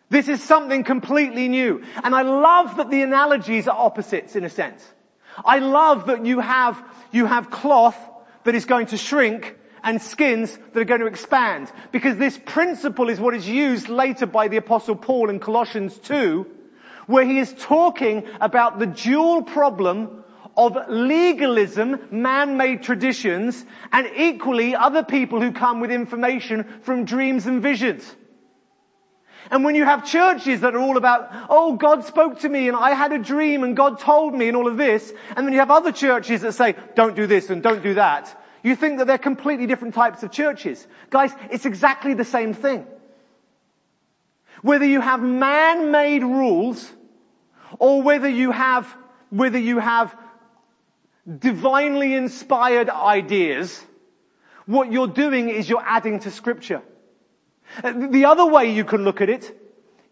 This is something completely new. And I love that the analogies are opposites in a sense. I love that you have, you have cloth that is going to shrink and skins that are going to expand. Because this principle is what is used later by the apostle Paul in Colossians 2, where he is talking about the dual problem of legalism, man-made traditions, and equally other people who come with information from dreams and visions. And when you have churches that are all about, oh, God spoke to me and I had a dream and God told me and all of this, and then you have other churches that say, don't do this and don't do that, you think that they're completely different types of churches. Guys, it's exactly the same thing. Whether you have man-made rules, or whether you have, whether you have divinely inspired ideas, what you're doing is you're adding to scripture. Uh, the other way you can look at it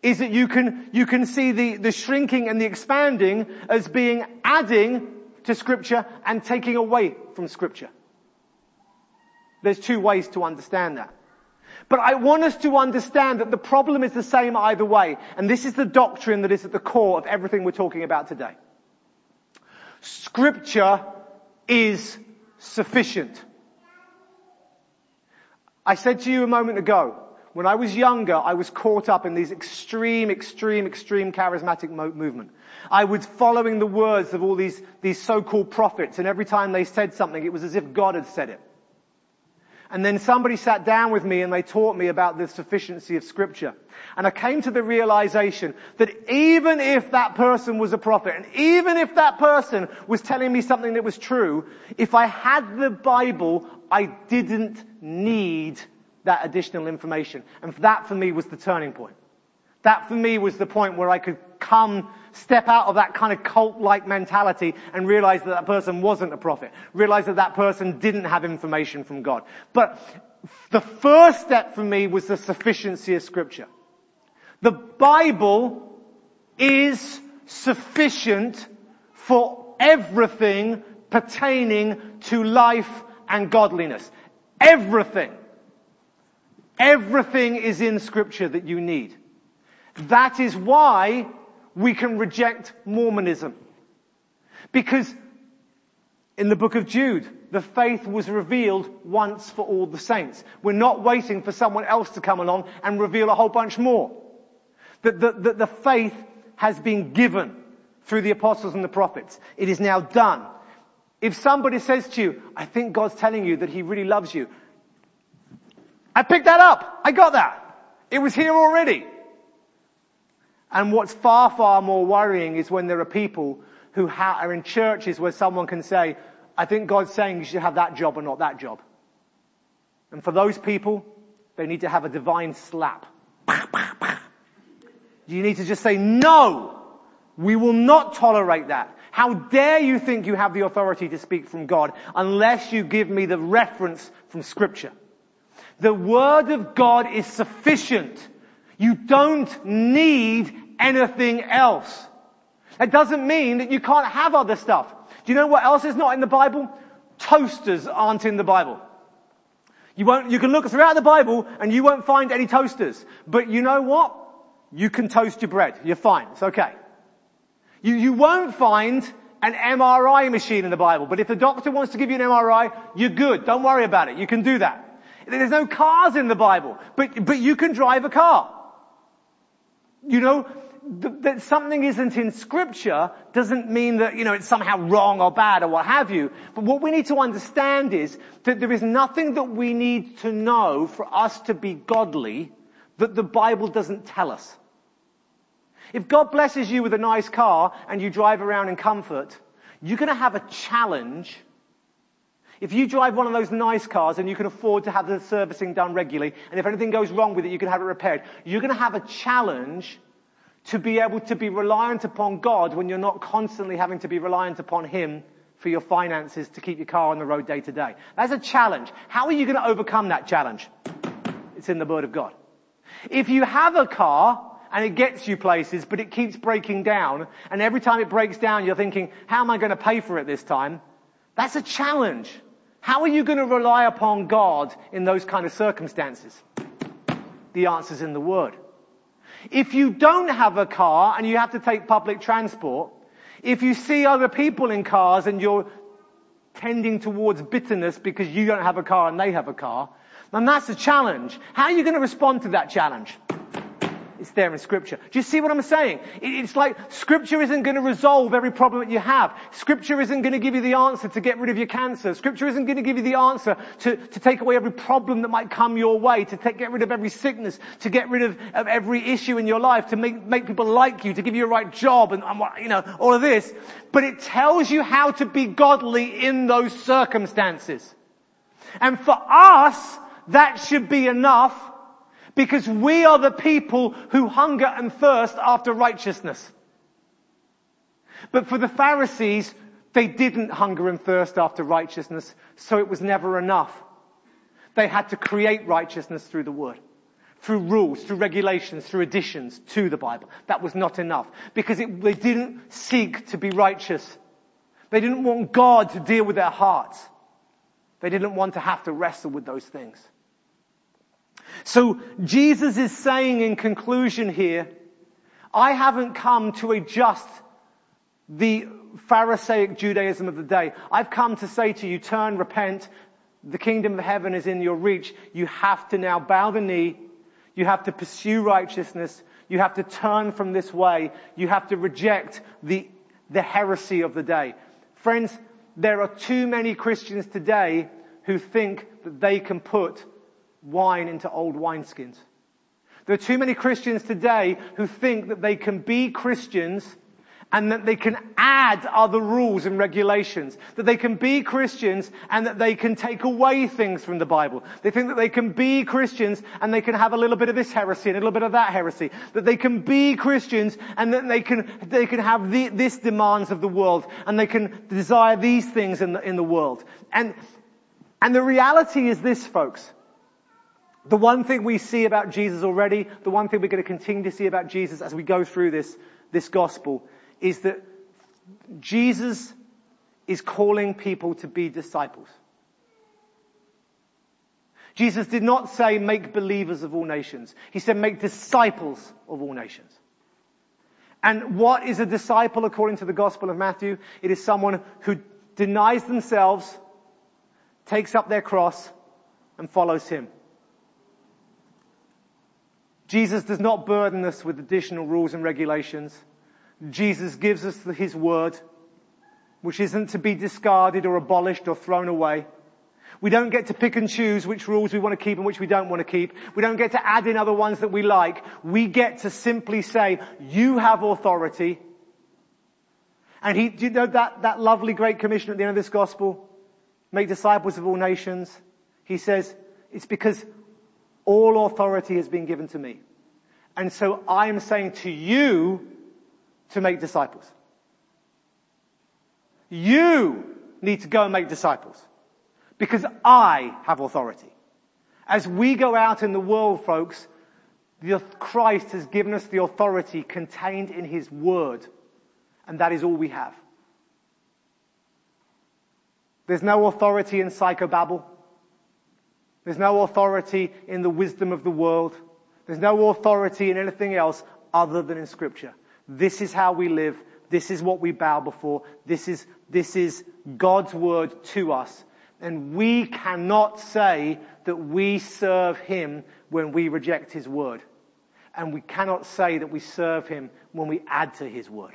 is that you can, you can see the, the shrinking and the expanding as being adding to scripture and taking away from scripture. There's two ways to understand that. But I want us to understand that the problem is the same either way. And this is the doctrine that is at the core of everything we're talking about today. Scripture is sufficient. I said to you a moment ago, when I was younger, I was caught up in these extreme, extreme, extreme charismatic mo- movement. I was following the words of all these, these so-called prophets, and every time they said something, it was as if God had said it. And then somebody sat down with me and they taught me about the sufficiency of scripture. And I came to the realization that even if that person was a prophet, and even if that person was telling me something that was true, if I had the Bible, I didn't need that additional information. And that for me was the turning point. That for me was the point where I could come, step out of that kind of cult-like mentality and realize that that person wasn't a prophet. Realize that that person didn't have information from God. But the first step for me was the sufficiency of scripture. The Bible is sufficient for everything pertaining to life and godliness. Everything. Everything is in scripture that you need. That is why we can reject Mormonism. Because in the book of Jude, the faith was revealed once for all the saints. We're not waiting for someone else to come along and reveal a whole bunch more. That the, the, the faith has been given through the apostles and the prophets. It is now done. If somebody says to you, I think God's telling you that He really loves you, I picked that up. I got that. It was here already. And what's far, far more worrying is when there are people who ha- are in churches where someone can say, I think God's saying you should have that job or not that job. And for those people, they need to have a divine slap. You need to just say, no, we will not tolerate that. How dare you think you have the authority to speak from God unless you give me the reference from scripture. The word of God is sufficient. You don't need anything else. It doesn't mean that you can't have other stuff. Do you know what else is not in the Bible? Toasters aren't in the Bible. You won't, you can look throughout the Bible and you won't find any toasters. But you know what? You can toast your bread. You're fine. It's okay. You, you won't find an MRI machine in the Bible. But if the doctor wants to give you an MRI, you're good. Don't worry about it. You can do that. There's no cars in the Bible, but, but you can drive a car. You know, that something isn't in scripture doesn't mean that, you know, it's somehow wrong or bad or what have you. But what we need to understand is that there is nothing that we need to know for us to be godly that the Bible doesn't tell us. If God blesses you with a nice car and you drive around in comfort, you're going to have a challenge if you drive one of those nice cars and you can afford to have the servicing done regularly, and if anything goes wrong with it, you can have it repaired, you're going to have a challenge to be able to be reliant upon God when you're not constantly having to be reliant upon Him for your finances to keep your car on the road day to day. That's a challenge. How are you going to overcome that challenge? It's in the Word of God. If you have a car and it gets you places, but it keeps breaking down, and every time it breaks down, you're thinking, how am I going to pay for it this time? That's a challenge. How are you going to rely upon God in those kind of circumstances? The answer's in the Word. If you don't have a car and you have to take public transport, if you see other people in cars and you're tending towards bitterness because you don't have a car and they have a car, then that's a challenge. How are you going to respond to that challenge? It's there in scripture. Do you see what I'm saying? It's like scripture isn't going to resolve every problem that you have. Scripture isn't going to give you the answer to get rid of your cancer. Scripture isn't going to give you the answer to, to take away every problem that might come your way, to take, get rid of every sickness, to get rid of, of every issue in your life, to make, make people like you, to give you a right job and, and, you know, all of this. But it tells you how to be godly in those circumstances. And for us, that should be enough because we are the people who hunger and thirst after righteousness. But for the Pharisees, they didn't hunger and thirst after righteousness, so it was never enough. They had to create righteousness through the Word. Through rules, through regulations, through additions to the Bible. That was not enough. Because it, they didn't seek to be righteous. They didn't want God to deal with their hearts. They didn't want to have to wrestle with those things. So Jesus is saying in conclusion here, I haven't come to adjust the Pharisaic Judaism of the day. I've come to say to you, turn, repent. The kingdom of heaven is in your reach. You have to now bow the knee. You have to pursue righteousness. You have to turn from this way. You have to reject the, the heresy of the day. Friends, there are too many Christians today who think that they can put wine into old wineskins. There are too many Christians today who think that they can be Christians and that they can add other rules and regulations. That they can be Christians and that they can take away things from the Bible. They think that they can be Christians and they can have a little bit of this heresy and a little bit of that heresy. That they can be Christians and that they can, they can have the, this demands of the world and they can desire these things in the, in the world. And, and the reality is this, folks. The one thing we see about Jesus already, the one thing we're going to continue to see about Jesus as we go through this, this gospel, is that Jesus is calling people to be disciples. Jesus did not say make believers of all nations. He said make disciples of all nations. And what is a disciple according to the Gospel of Matthew? It is someone who denies themselves, takes up their cross, and follows Him. Jesus does not burden us with additional rules and regulations. Jesus gives us His Word, which isn't to be discarded or abolished or thrown away. We don't get to pick and choose which rules we want to keep and which we don't want to keep. We don't get to add in other ones that we like. We get to simply say, you have authority. And he, do you know that, that lovely great commission at the end of this gospel? Make disciples of all nations. He says, it's because all authority has been given to me. And so I am saying to you to make disciples. You need to go and make disciples. Because I have authority. As we go out in the world, folks, the, Christ has given us the authority contained in His Word. And that is all we have. There's no authority in psychobabble. There's no authority in the wisdom of the world. There's no authority in anything else other than in Scripture. This is how we live. This is what we bow before. This is, this is God's Word to us. And we cannot say that we serve Him when we reject His word. And we cannot say that we serve Him when we add to His word.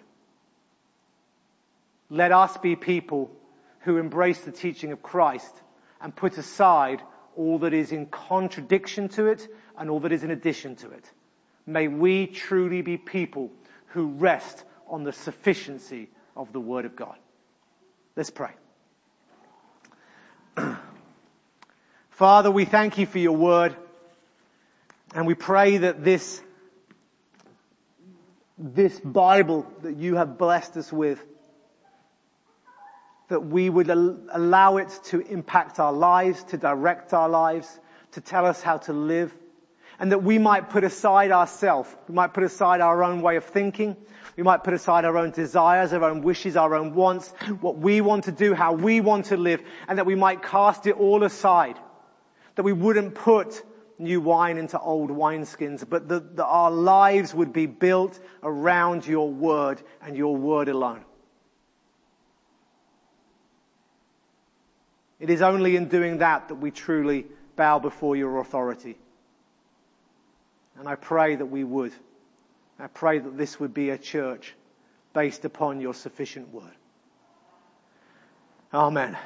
Let us be people who embrace the teaching of Christ and put aside all that is in contradiction to it and all that is in addition to it. May we truly be people who rest on the sufficiency of the Word of God. Let's pray. Father, we thank you for your word. And we pray that this, this Bible that you have blessed us with, that we would allow it to impact our lives, to direct our lives, to tell us how to live, and that we might put aside ourselves, we might put aside our own way of thinking, we might put aside our own desires, our own wishes, our own wants, what we want to do, how we want to live, and that we might cast it all aside. That we wouldn't put new wine into old wineskins, but that, that our lives would be built around your word and your word alone. It is only in doing that that we truly bow before your authority. And I pray that we would. I pray that this would be a church based upon your sufficient word. Amen.